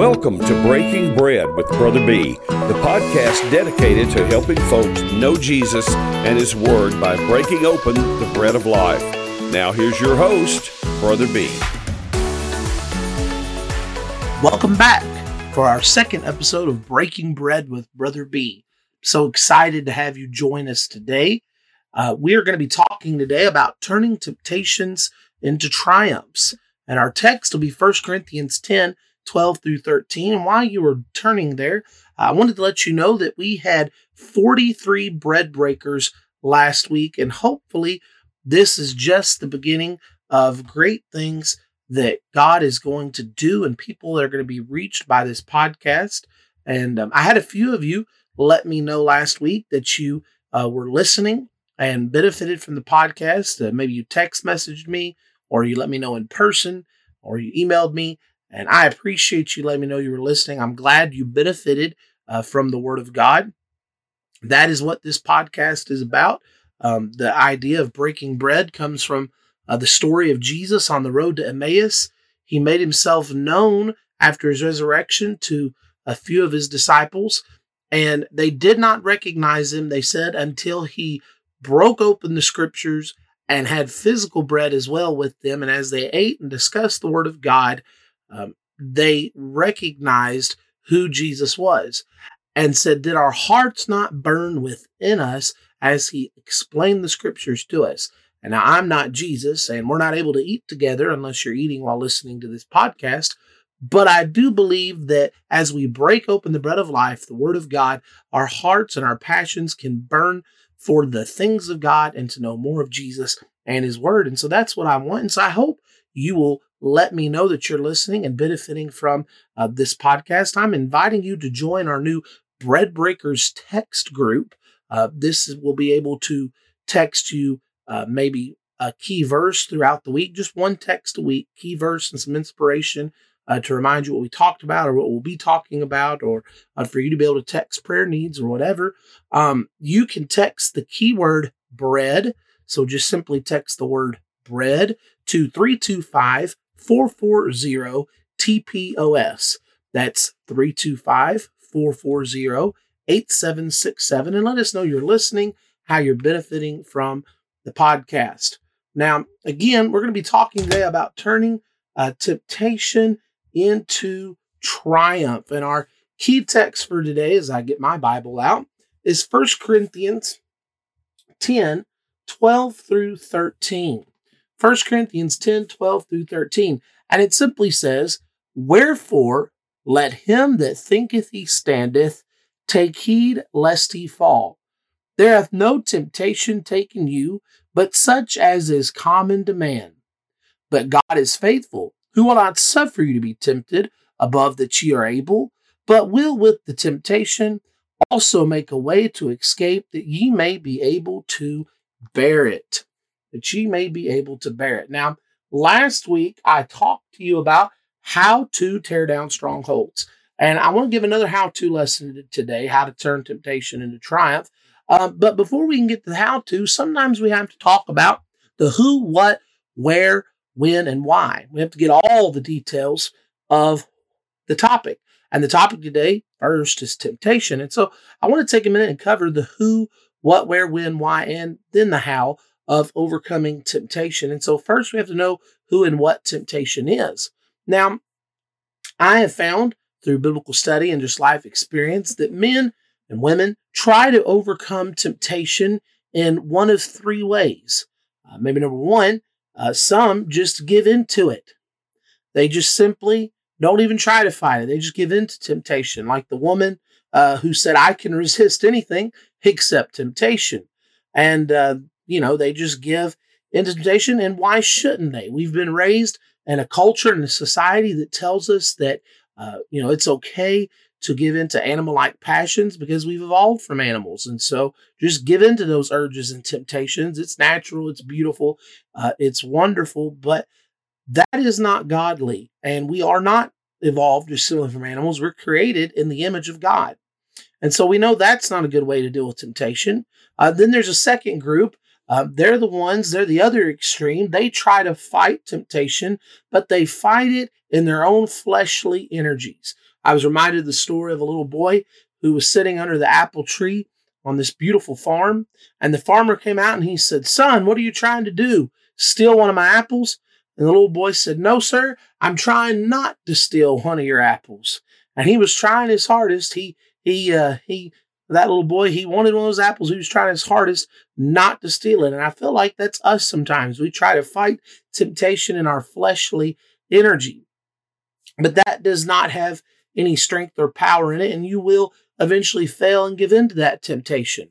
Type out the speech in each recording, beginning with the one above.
Welcome to Breaking Bread with Brother B, the podcast dedicated to helping folks know Jesus and His Word by breaking open the bread of life. Now, here's your host, Brother B. Welcome back for our second episode of Breaking Bread with Brother B. So excited to have you join us today. Uh, we are going to be talking today about turning temptations into triumphs. And our text will be 1 Corinthians 10 12 through 13. And while you were turning there, I wanted to let you know that we had 43 bread breakers last week, and hopefully, this is just the beginning of great things that God is going to do and people that are going to be reached by this podcast. And um, I had a few of you let me know last week that you uh, were listening and benefited from the podcast. Uh, maybe you text messaged me, or you let me know in person, or you emailed me. And I appreciate you letting me know you were listening. I'm glad you benefited uh, from the Word of God. That is what this podcast is about. Um, the idea of breaking bread comes from uh, the story of Jesus on the road to Emmaus. He made himself known after his resurrection to a few of his disciples, and they did not recognize him, they said, until he broke open the scriptures and had physical bread as well with them. And as they ate and discussed the word of God, um, they recognized who Jesus was and said, Did our hearts not burn within us as he explained the scriptures to us? And now I'm not Jesus, and we're not able to eat together unless you're eating while listening to this podcast. But I do believe that as we break open the bread of life, the word of God, our hearts and our passions can burn for the things of God and to know more of Jesus and his word. And so that's what I want. And so I hope you will let me know that you're listening and benefiting from uh, this podcast. I'm inviting you to join our new Bread Breakers text group. Uh, this will be able to text you uh, maybe a key verse throughout the week, just one text a week, key verse and some inspiration uh, to remind you what we talked about or what we'll be talking about, or uh, for you to be able to text prayer needs or whatever. Um, you can text the keyword bread. So just simply text the word bread to 325 440 TPOS. That's 325 440 8767. And let us know you're listening, how you're benefiting from the podcast. Now, again, we're going to be talking today about turning uh, temptation into triumph. And our key text for today, as I get my Bible out, is 1 Corinthians 10 12 through 13. 1 Corinthians 10 12 through 13. And it simply says, Wherefore let him that thinketh he standeth take heed lest he fall. There hath no temptation taken you, but such as is common to man. But God is faithful, who will not suffer you to be tempted above that ye are able, but will with the temptation also make a way to escape that ye may be able to bear it that ye may be able to bear it. Now, last week I talked to you about how to tear down strongholds. And I want to give another how to lesson today how to turn temptation into triumph. Uh, but before we can get to the how to, sometimes we have to talk about the who, what, where, when, and why. We have to get all the details of the topic. And the topic today, first, is temptation. And so I want to take a minute and cover the who, what, where, when, why, and then the how of overcoming temptation. And so, first, we have to know who and what temptation is. Now, I have found through biblical study and just life experience that men and women try to overcome temptation in one of three ways. Uh, maybe number one, uh, some just give in to it. They just simply don't even try to fight it. They just give in to temptation, like the woman uh, who said, I can resist anything except temptation. And uh, you know, they just give into temptation. And why shouldn't they? We've been raised in a culture and a society that tells us that, uh, you know, it's okay to give into animal like passions because we've evolved from animals. And so just give into those urges and temptations. It's natural, it's beautiful, uh, it's wonderful, but that is not godly. And we are not evolved just simply from animals. We're created in the image of God. And so we know that's not a good way to deal with temptation. Uh, then there's a second group Uh, they're the ones, they're the other extreme. They try to fight temptation, but they fight it in their own fleshly energies. I was reminded of the story of a little boy who was sitting under the apple tree on this beautiful farm. And the farmer came out and he said, Son, what are you trying to do? Steal one of my apples? And the little boy said, No, sir, I'm trying not to steal one of your apples. And he was trying his hardest. He, he, uh, he, that little boy, he wanted one of those apples. He was trying his hardest not to steal it. And I feel like that's us sometimes. We try to fight temptation in our fleshly energy. But that does not have any strength or power in it, and you will eventually fail and give in to that temptation.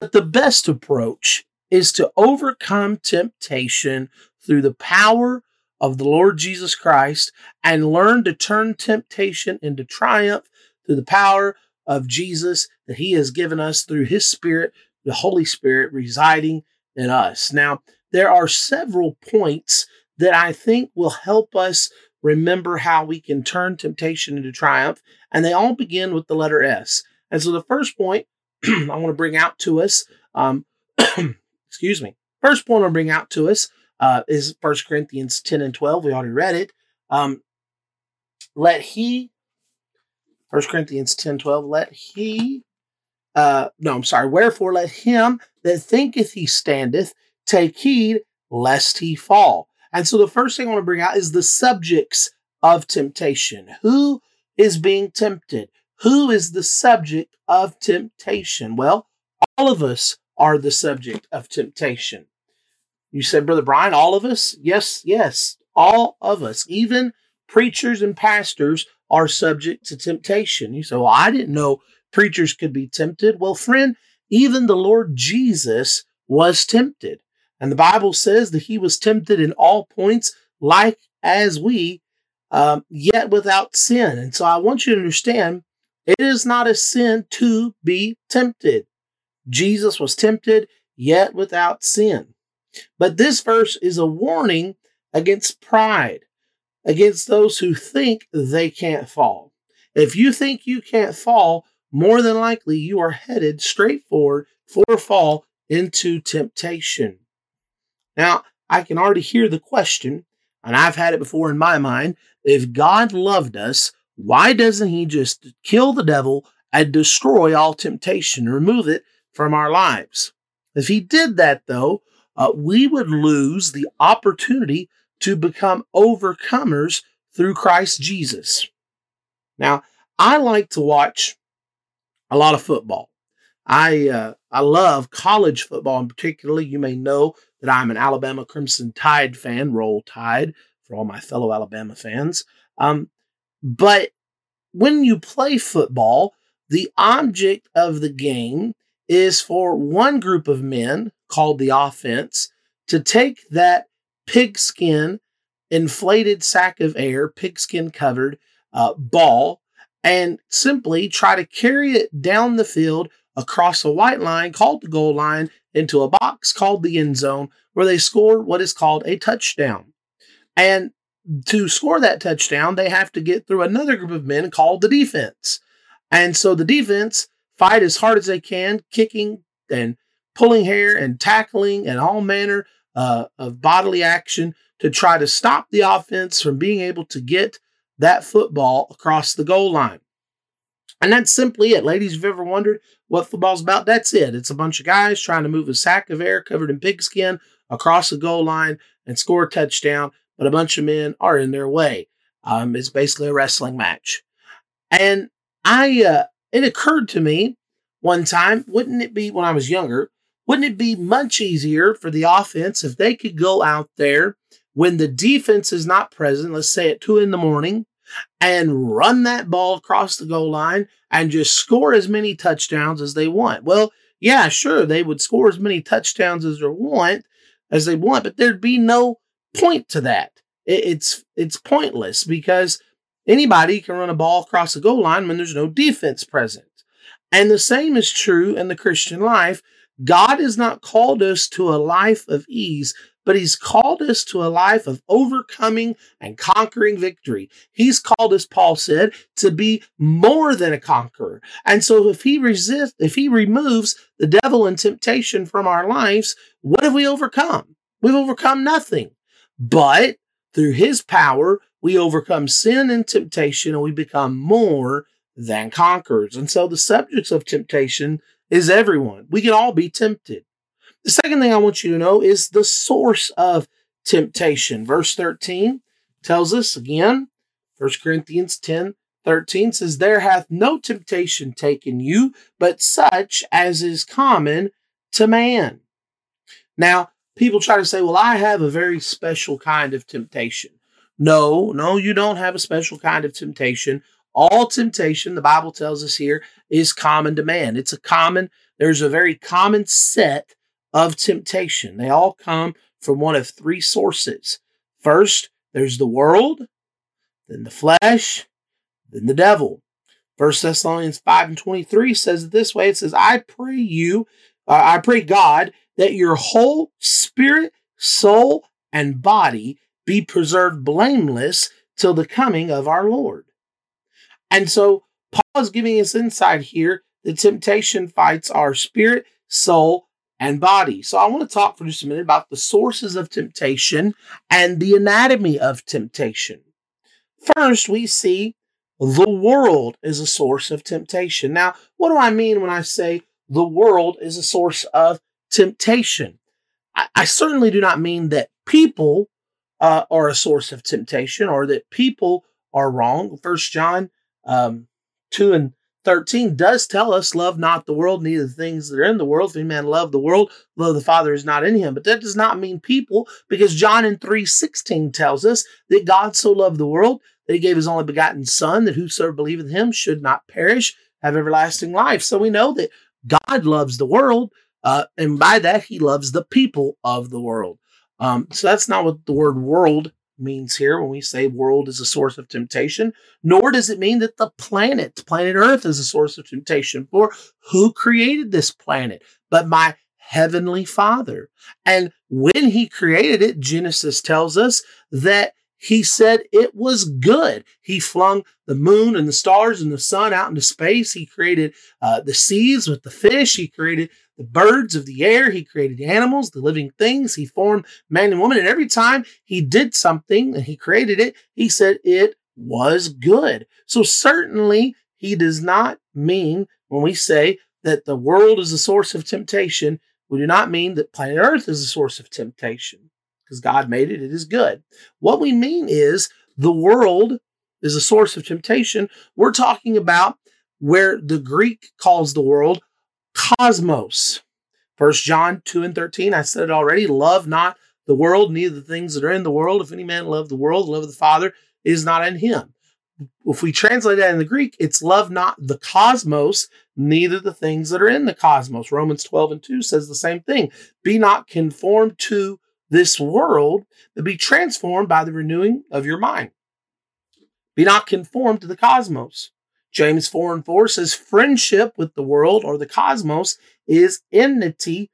But the best approach is to overcome temptation through the power of the Lord Jesus Christ and learn to turn temptation into triumph through the power of Jesus that He has given us through His Spirit, the Holy Spirit residing in us. Now, there are several points that I think will help us remember how we can turn temptation into triumph. And they all begin with the letter S. And so the first point I want to bring out to us, um, excuse me, first point I want to bring out to us uh, is 1 Corinthians 10 and 12. We already read it. Um, let he, 1 Corinthians 10 12, let he, uh, no, I'm sorry, wherefore let him that thinketh he standeth take heed lest he fall. And so the first thing I want to bring out is the subjects of temptation. Who is being tempted? Who is the subject of temptation? Well, all of us are the subject of temptation. You said, Brother Brian, all of us? Yes, yes, all of us. Even preachers and pastors are subject to temptation. You say, Well, I didn't know preachers could be tempted. Well, friend, even the Lord Jesus was tempted. And the Bible says that he was tempted in all points, like as we, um, yet without sin. And so I want you to understand it is not a sin to be tempted. Jesus was tempted, yet without sin. But this verse is a warning against pride, against those who think they can't fall. If you think you can't fall, more than likely you are headed straight forward for a fall into temptation. Now, I can already hear the question, and I've had it before in my mind if God loved us, why doesn't He just kill the devil and destroy all temptation, remove it from our lives? If He did that, though, uh, we would lose the opportunity to become overcomers through Christ Jesus. Now, I like to watch a lot of football. I uh, I love college football, and particularly, you may know that I'm an Alabama Crimson Tide fan. Roll Tide for all my fellow Alabama fans. Um, but when you play football, the object of the game is for one group of men called the offense to take that pigskin inflated sack of air, pigskin covered uh, ball, and simply try to carry it down the field across a white line called the goal line into a box called the end zone where they score what is called a touchdown. And to score that touchdown, they have to get through another group of men called the defense. And so the defense fight as hard as they can, kicking and pulling hair and tackling and all manner uh, of bodily action to try to stop the offense from being able to get that football across the goal line. And that's simply it. Ladies, if you've ever wondered what football's about, that's it. It's a bunch of guys trying to move a sack of air covered in pigskin across the goal line and score a touchdown, but a bunch of men are in their way. Um, it's basically a wrestling match. And I, uh, it occurred to me one time, wouldn't it be when I was younger, wouldn't it be much easier for the offense if they could go out there when the defense is not present, let's say at two in the morning, and run that ball across the goal line and just score as many touchdowns as they want. Well, yeah, sure, they would score as many touchdowns as they want, as they want, but there'd be no point to that. It's it's pointless because anybody can run a ball across the goal line when there's no defense present. And the same is true in the Christian life. God has not called us to a life of ease, but He's called us to a life of overcoming and conquering victory. He's called us, Paul said, to be more than a conqueror. And so if He resists, if He removes the devil and temptation from our lives, what have we overcome? We've overcome nothing. But through His power, we overcome sin and temptation and we become more than conquerors. And so the subjects of temptation is everyone. We can all be tempted. The second thing I want you to know is the source of temptation. Verse 13 tells us again, 1 Corinthians 10 13 says, There hath no temptation taken you, but such as is common to man. Now, people try to say, Well, I have a very special kind of temptation. No, no, you don't have a special kind of temptation. All temptation, the Bible tells us here, is common to man. It's a common, there's a very common set of temptation. They all come from one of three sources. First, there's the world, then the flesh, then the devil. First Thessalonians 5 and 23 says it this way it says, I pray you, uh, I pray God that your whole spirit, soul, and body be preserved blameless till the coming of our Lord. And so Paul is giving us insight here The temptation fights our spirit, soul, and body. So I want to talk for just a minute about the sources of temptation and the anatomy of temptation. First, we see the world is a source of temptation. Now, what do I mean when I say the world is a source of temptation? I, I certainly do not mean that people uh, are a source of temptation or that people are wrong. First John um, 2 and 13 does tell us, Love not the world, neither the things that are in the world. If any man love the world, love the Father is not in him. But that does not mean people, because John in 3:16 tells us that God so loved the world that he gave his only begotten Son, that whosoever believeth him should not perish, have everlasting life. So we know that God loves the world, uh, and by that he loves the people of the world. Um, so that's not what the word world means here when we say world is a source of temptation, nor does it mean that the planet, planet Earth, is a source of temptation. For who created this planet but my heavenly Father? And when he created it, Genesis tells us that he said it was good. He flung the moon and the stars and the sun out into space. He created uh, the seas with the fish. He created the birds of the air. He created animals, the living things. He formed man and woman. And every time he did something and he created it, he said it was good. So certainly he does not mean when we say that the world is a source of temptation, we do not mean that planet Earth is a source of temptation because God made it, it is good. What we mean is the world is a source of temptation. We're talking about where the Greek calls the world cosmos. First John 2 and 13, I said it already, love not the world, neither the things that are in the world. If any man love the world, the love of the Father is not in him. If we translate that in the Greek, it's love not the cosmos, neither the things that are in the cosmos. Romans 12 and 2 says the same thing. Be not conformed to this world, but be transformed by the renewing of your mind. Be not conformed to the cosmos. James 4 and 4 says, friendship with the world or the cosmos is enmity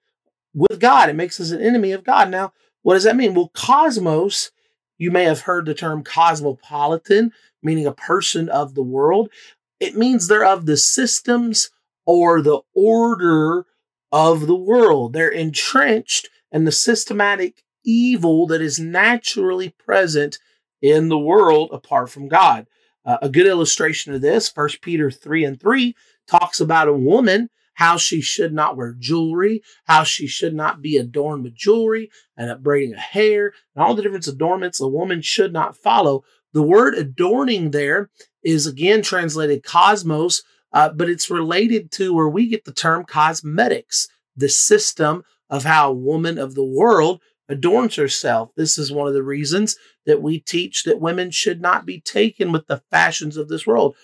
with God. It makes us an enemy of God. Now, what does that mean? Well, cosmos, you may have heard the term cosmopolitan, meaning a person of the world. It means they're of the systems or the order of the world. They're entrenched in the systematic evil that is naturally present in the world apart from God. Uh, a good illustration of this, First Peter 3 and 3, talks about a woman, how she should not wear jewelry, how she should not be adorned with jewelry and braiding a hair, and all the different adornments a woman should not follow. The word adorning there is again translated cosmos, uh, but it's related to where we get the term cosmetics, the system of how a woman of the world adorns herself. This is one of the reasons that we teach that women should not be taken with the fashions of this world,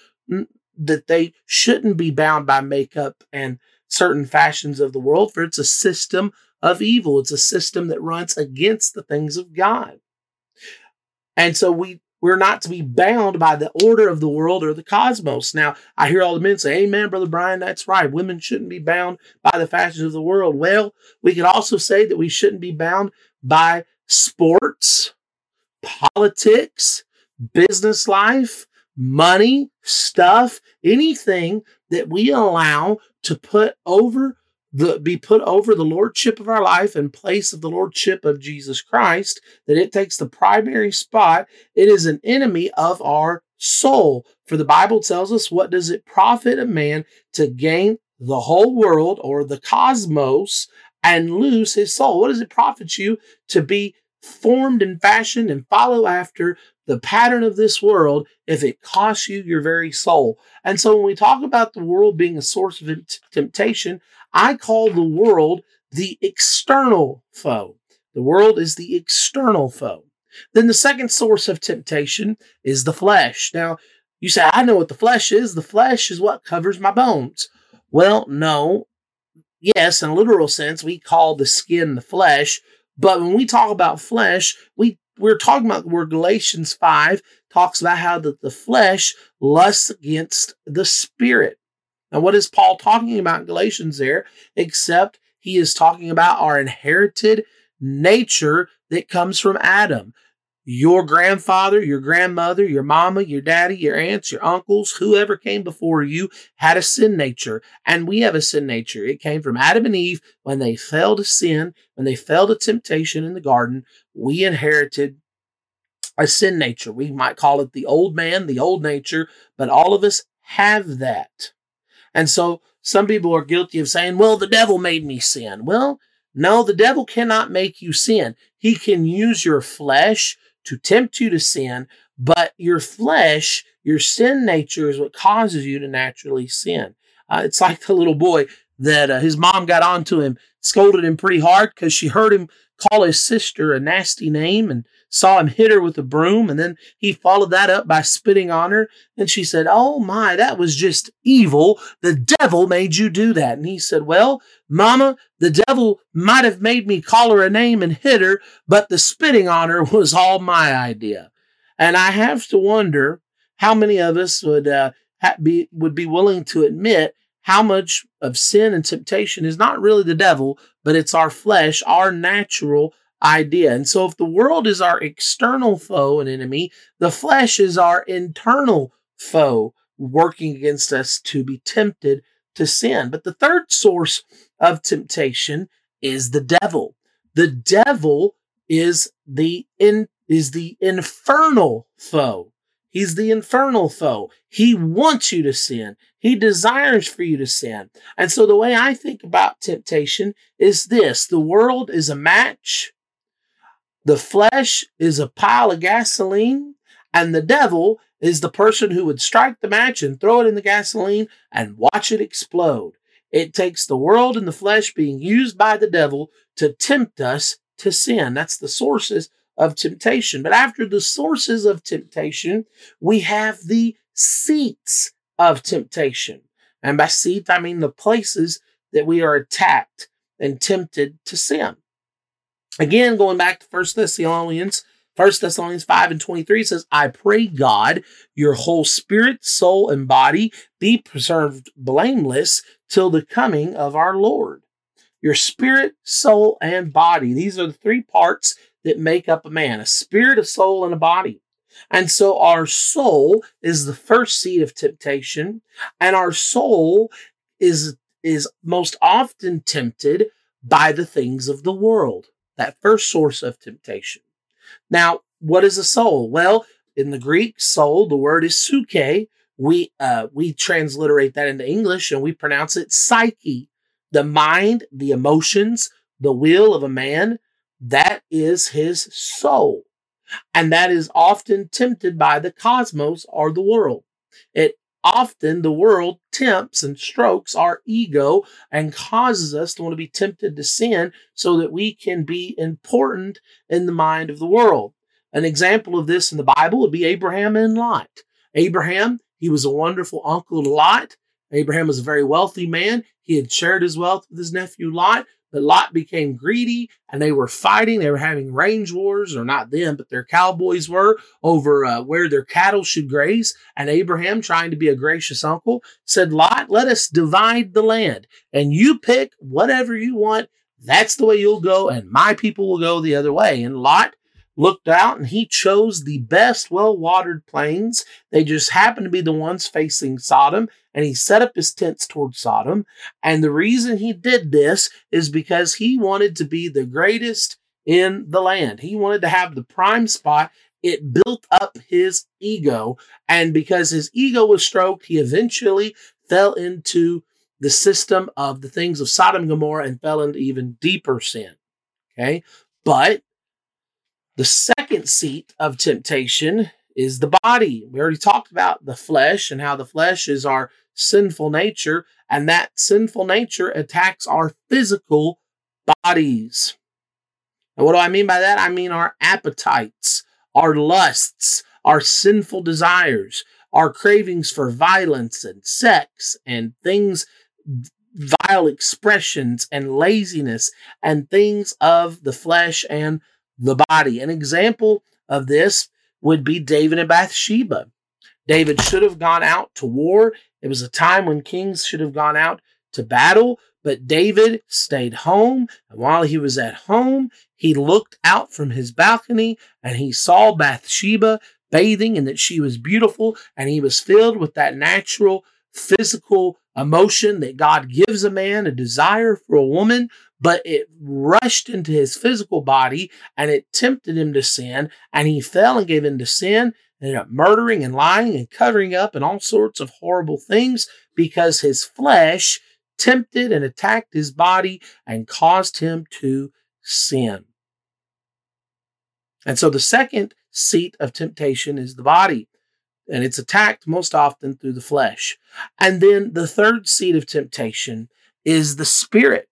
that they shouldn't be bound by makeup and certain fashions of the world, for it's a system of evil. It's a system that runs against the things of God. And so we we're not to be bound by the order of the world or the cosmos. Now, I hear all the men say, Amen, Brother Brian, that's right. Women shouldn't be bound by the fashions of the world. Well, we could also say that we shouldn't be bound by sports, politics, business life, money, stuff, anything that we allow to put over the be put over the lordship of our life in place of the lordship of Jesus Christ, that it takes the primary spot, it is an enemy of our soul. For the Bible tells us, what does it profit a man to gain the whole world or the cosmos and lose his soul? What does it profit you to be formed and fashioned and follow after the pattern of this world if it costs you your very soul? And so when we talk about the world being a source of temptation, I call the world the external foe. The world is the external foe. Then the second source of temptation is the flesh. Now, you say, I know what the flesh is. The flesh is what covers my bones. Well, no. Yes, in a literal sense, we call the skin the flesh. But when we talk about flesh, we, we're talking about where Galatians 5 talks about how the, the flesh lusts against the spirit. Now, what is Paul talking about in Galatians there? Except he is talking about our inherited nature that comes from Adam your grandfather, your grandmother, your mama, your daddy, your aunts, your uncles, whoever came before you had a sin nature. And we have a sin nature. It came from Adam and Eve when they fell to sin, when they fell to temptation in the garden. We inherited a sin nature. We might call it the old man, the old nature, but all of us have that. And so some people are guilty of saying, well, the devil made me sin. Well, no, the devil cannot make you sin. He can use your flesh to tempt you to sin, but your flesh, your sin nature is what causes you to naturally sin. Uh, it's like the little boy that uh, his mom got onto him, scolded him pretty hard because she heard him call his sister a nasty name and saw him hit her with a broom. And then he followed that up by spitting on her. And she said, Oh my, that was just evil. The devil made you do that. And he said, Well, Mama, the devil might have made me call her a name and hit her, but the spitting on her was all my idea. And I have to wonder how many of us would uh, be would be willing to admit how much of sin and temptation is not really the devil, but it's our flesh, our natural idea. And so, if the world is our external foe and enemy, the flesh is our internal foe working against us to be tempted to sin. But the third source of temptation is the devil. The devil is the in, is the infernal foe. He's the infernal foe. He wants you to sin. He desires for you to sin. And so the way I think about temptation is this the world is a match, the flesh is a pile of gasoline, and the devil is the person who would strike the match and throw it in the gasoline and watch it explode. It takes the world and the flesh being used by the devil to tempt us to sin. That's the sources of temptation. But after the sources of temptation, we have the seats of temptation. And by seat, I mean the places that we are attacked and tempted to sin. Again, going back to 1 Thessalonians, 1 Thessalonians 5 and 23 says, I pray God, your whole spirit, soul, and body be preserved blameless till the coming of our Lord. Your spirit, soul, and body. These are the three parts that make up a man a spirit, a soul, and a body. And so our soul is the first seed of temptation, and our soul is, is most often tempted by the things of the world, that first source of temptation. Now, what is a soul? Well, in the Greek, soul, the word is psyche. We uh, we transliterate that into English and we pronounce it psyche. The mind, the emotions, the will of a man, that is his soul. And that is often tempted by the cosmos or the world. It often the world tempts and strokes our ego and causes us to want to be tempted to sin so that we can be important in the mind of the world. An example of this in the Bible would be Abraham and Lot. Abraham, he was a wonderful uncle to Lot. Abraham was a very wealthy man. He had shared his wealth with his nephew Lot, but Lot became greedy and they were fighting. They were having range wars, or not them, but their cowboys were over uh, where their cattle should graze. And Abraham, trying to be a gracious uncle, said, Lot, let us divide the land and you pick whatever you want. that's the way you'll go, and my people will go the other way. And Lot looked out and he chose the best well watered plains. They just happened to be the ones facing Sodom, and he set up his tents towards Sodom. And the reason he did this is because he wanted to be the greatest in the land. He wanted to have the prime spot. It built up his ego. And because his ego was stroked, he eventually fell into the system of the things of Sodom and Gomorrah and fell into even deeper sin. Okay. But the second seat of temptation is the body. We already talked about the flesh and how the flesh is our sinful nature, and that sinful nature attacks our physical bodies. And what do I mean by that? I mean our appetites, our lusts, our sinful desires, our cravings for violence and sex and things vile expressions and laziness and things of the flesh and the body. An example of this would be David and Bathsheba. David should have gone out to war. It was a time when kings should have gone out to battle, but David stayed home. And while he was at home, he looked out from his balcony and he saw Bathsheba bathing and that she was beautiful. And he was filled with that natural physical emotion that God gives a man, a desire for a woman, but it rushed into his physical body and it tempted him to sin. And he fell and gave in to sin, and ended up murdering and lying and covering up and all sorts of horrible things because his flesh tempted and attacked his body and caused him to sin. And so the second seat of temptation is the body and it's attacked most often through the flesh. And then the third seed of temptation is the spirit.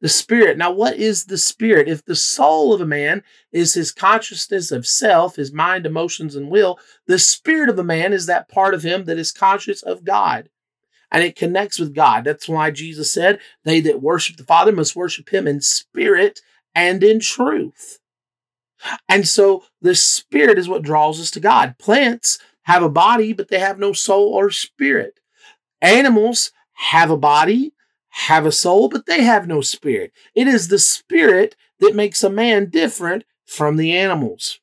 The spirit. Now, what is the spirit? If the soul of a man is his consciousness of self, his mind, emotions, and will, the spirit of a man is that part of him that is conscious of God and it connects with God. That's why Jesus said, They that worship the Father must worship him in spirit and in truth. And so the spirit is what draws us to God. Plants have a body, but they have no soul or spirit. Animals have a body, have a soul, but they have no spirit. It is the spirit that makes a man different from the animals.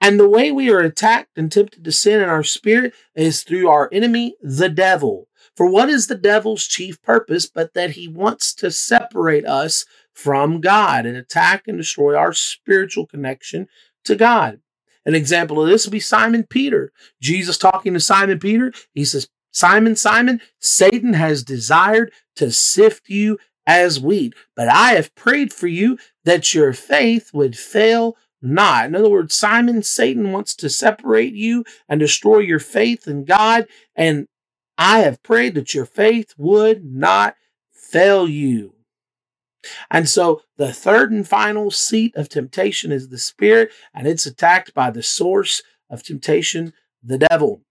And the way we are attacked and tempted to sin in our spirit is through our enemy, the devil. For what is the devil's chief purpose but that he wants to separate us from God and attack and destroy our spiritual connection to God? An example of this would be Simon Peter. Jesus talking to Simon Peter, he says, Simon, Simon, Satan has desired to sift you as wheat, but I have prayed for you that your faith would fail not. In other words, Simon, Satan wants to separate you and destroy your faith in God, and I have prayed that your faith would not fail you. And so the third and final seat of temptation is the spirit, and it's attacked by the source of temptation, the devil.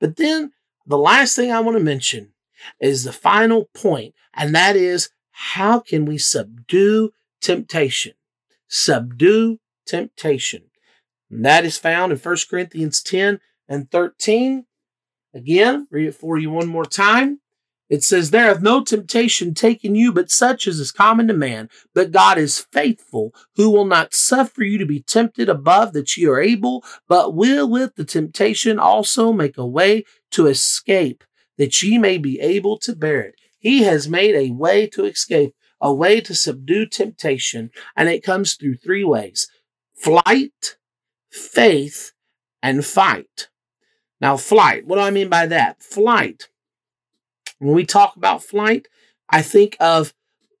But then the last thing I want to mention is the final point, and that is how can we subdue temptation? Subdue temptation. And that is found in 1 Corinthians 10 and 13. Again, read it for you one more time. It says, There hath no temptation taken you, but such as is common to man. But God is faithful, who will not suffer you to be tempted above that ye are able, but will with the temptation also make a way to escape, that ye may be able to bear it. He has made a way to escape, a way to subdue temptation, and it comes through three ways flight, faith, and fight. Now, flight, what do I mean by that? Flight when we talk about flight, I think of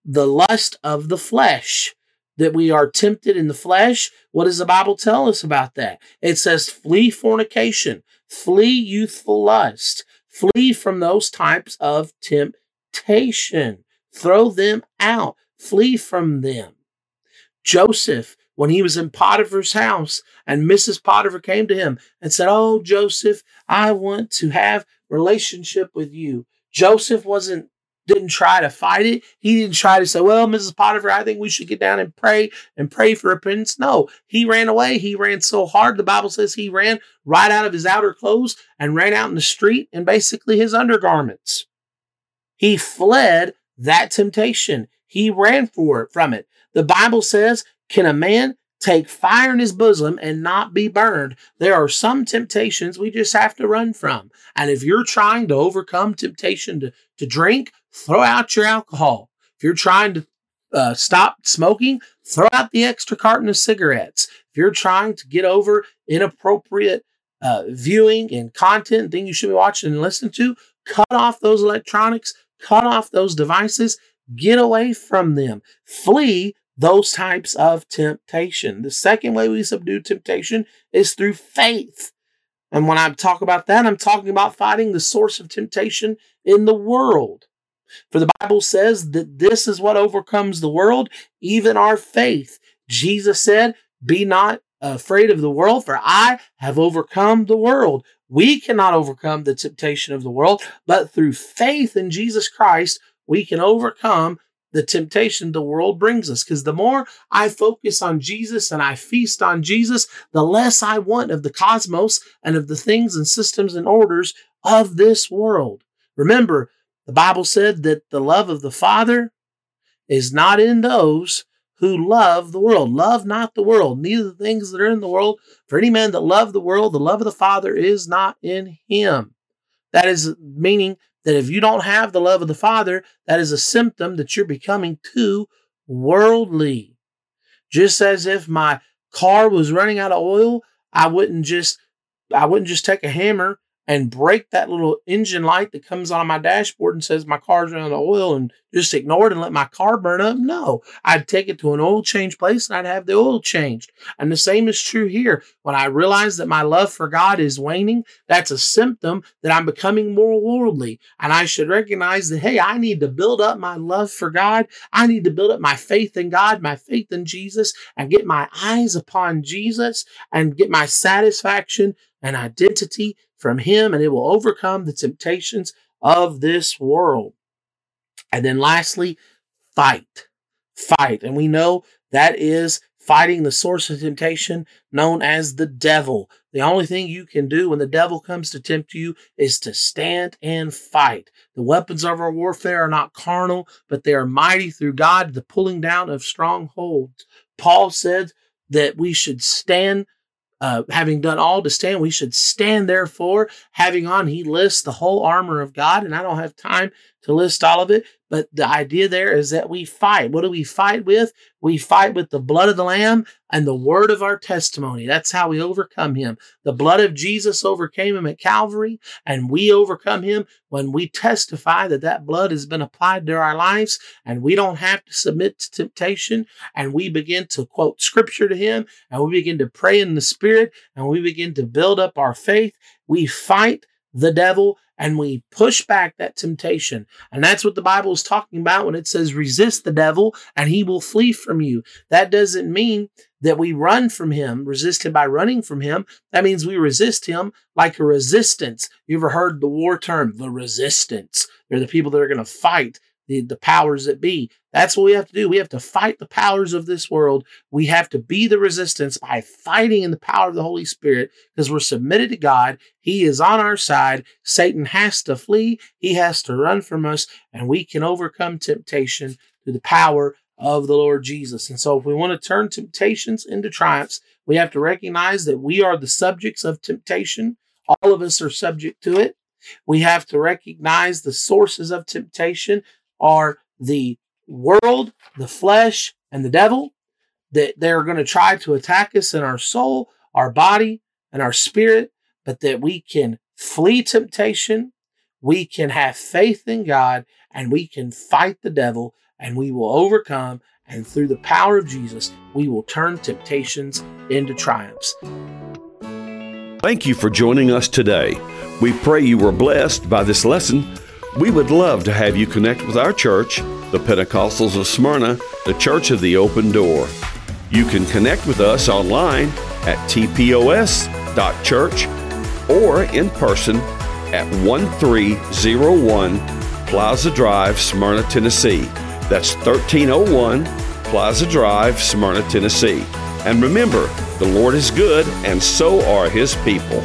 the lust of the flesh, that we are tempted in the flesh. What does the Bible tell us about that? It says, flee fornication, flee youthful lust, flee from those types of temptation, throw them out, flee from them. Joseph, when he was in Potiphar's house, and Mrs. Potiphar came to him and said, Oh, Joseph, I want to have relationship with you. Joseph wasn't didn't try to fight it. He didn't try to say, "Well, Mrs. Potiphar, I think we should get down and pray and pray for repentance." No, he ran away. He ran so hard. The Bible says he ran right out of his outer clothes and ran out in the street in basically his undergarments. He fled that temptation. he ran for it from it. The Bible says, Can a man take fire in his bosom and not be burned? There are some temptations we just have to run from. And if you're trying to overcome temptation to, to drink, throw out your alcohol. If you're trying to uh, stop smoking, throw out the extra carton of cigarettes. If you're trying to get over inappropriate uh, viewing and content, thing you should be watching and listening to, cut off those electronics, cut off those devices, get away from them, flee those types of temptation. The second way we subdue temptation is through faith. And when I talk about that, I'm talking about fighting the source of temptation in the world. For the Bible says that this is what overcomes the world, even our faith. Jesus said, Be not afraid of the world, for I have overcome the world. We cannot overcome the temptation of the world, but through faith in Jesus Christ, we can overcome the temptation the world brings us. Because the more I focus on Jesus and I feast on Jesus, the less I want of the cosmos and of the things and systems and orders of this world. Remember, the Bible said that the love of the Father is not in those who love the world. Love not the world, neither the things that are in the world. For any man that love the world, the love of the Father is not in him. That is meaning that if you don't have the love of the Father, that is a symptom that you're becoming too worldly. Just as if my car was running out of oil, I wouldn't just I wouldn't just take a hammer and break that little engine light that comes on my dashboard and says my car's running out of oil and just ignore it and let my car burn up. No, I'd take it to an oil change place and I'd have the oil changed. And the same is true here. When I realize that my love for God is waning, that's a symptom that I'm becoming more worldly. And I should recognize that, hey, I need to build up my love for God. I need to build up my faith in God, my faith in Jesus, and get my eyes upon Jesus and get my satisfaction and identity from Him, and it will overcome the temptations of this world. And then lastly, fight. Fight. And we know that is fighting the source of temptation known as the devil. The only thing you can do when the devil comes to tempt you is to stand and fight. The weapons of our warfare are not carnal, but they are mighty through God, the pulling down of strongholds. Paul said that we should stand uh, having done all to stand, we should stand therefore, having on, he lists the whole armor of God, and I don't have time to list all of it, but the idea there is that we fight. What do we fight with? We fight with the blood of the Lamb and the word of our testimony. That's how we overcome him. The blood of Jesus overcame him at Calvary, and we overcome him when we testify that that blood has been applied to our lives, and we don't have to submit to temptation, and we begin to quote scripture to him, and we begin to pray in the Spirit, and we begin to build up our faith. We fight the devil and we push back that temptation. And that's what the Bible is talking about when it says resist the devil and he will flee from you. That doesn't mean that we run from him, resist him by running from him. That means we resist him like a resistance. You ever heard the war term, the resistance? They're the people that are going to fight the, the powers that be. That's what we have to do. We have to fight the powers of this world. We have to be the resistance by fighting in the power of the Holy Spirit because we're submitted to God. He is on our side. Satan has to flee, he has to run from us, and we can overcome temptation through the power of the Lord Jesus. And so, if we want to turn temptations into triumphs, we have to recognize that we are the subjects of temptation. All of us are subject to it. We have to recognize the sources of temptation are the world, the flesh, and the devil. That they're going to try to attack us in our soul, our body, and our spirit, but that we can flee temptation, we can have faith in God, and we can fight the devil, and we will overcome. And through the power of Jesus, we will turn temptations into triumphs. Thank you for joining us today. We pray you were blessed by this lesson we would love to have you connect with our church, the Pentecostals of Smyrna, the Church of the Open Door. You can connect with us online at tpos.church or in person at 1301 Plaza Drive, Smyrna, Tennessee. That's 1301 Plaza Drive, Smyrna, Tennessee. And remember, the Lord is good, and so are his people.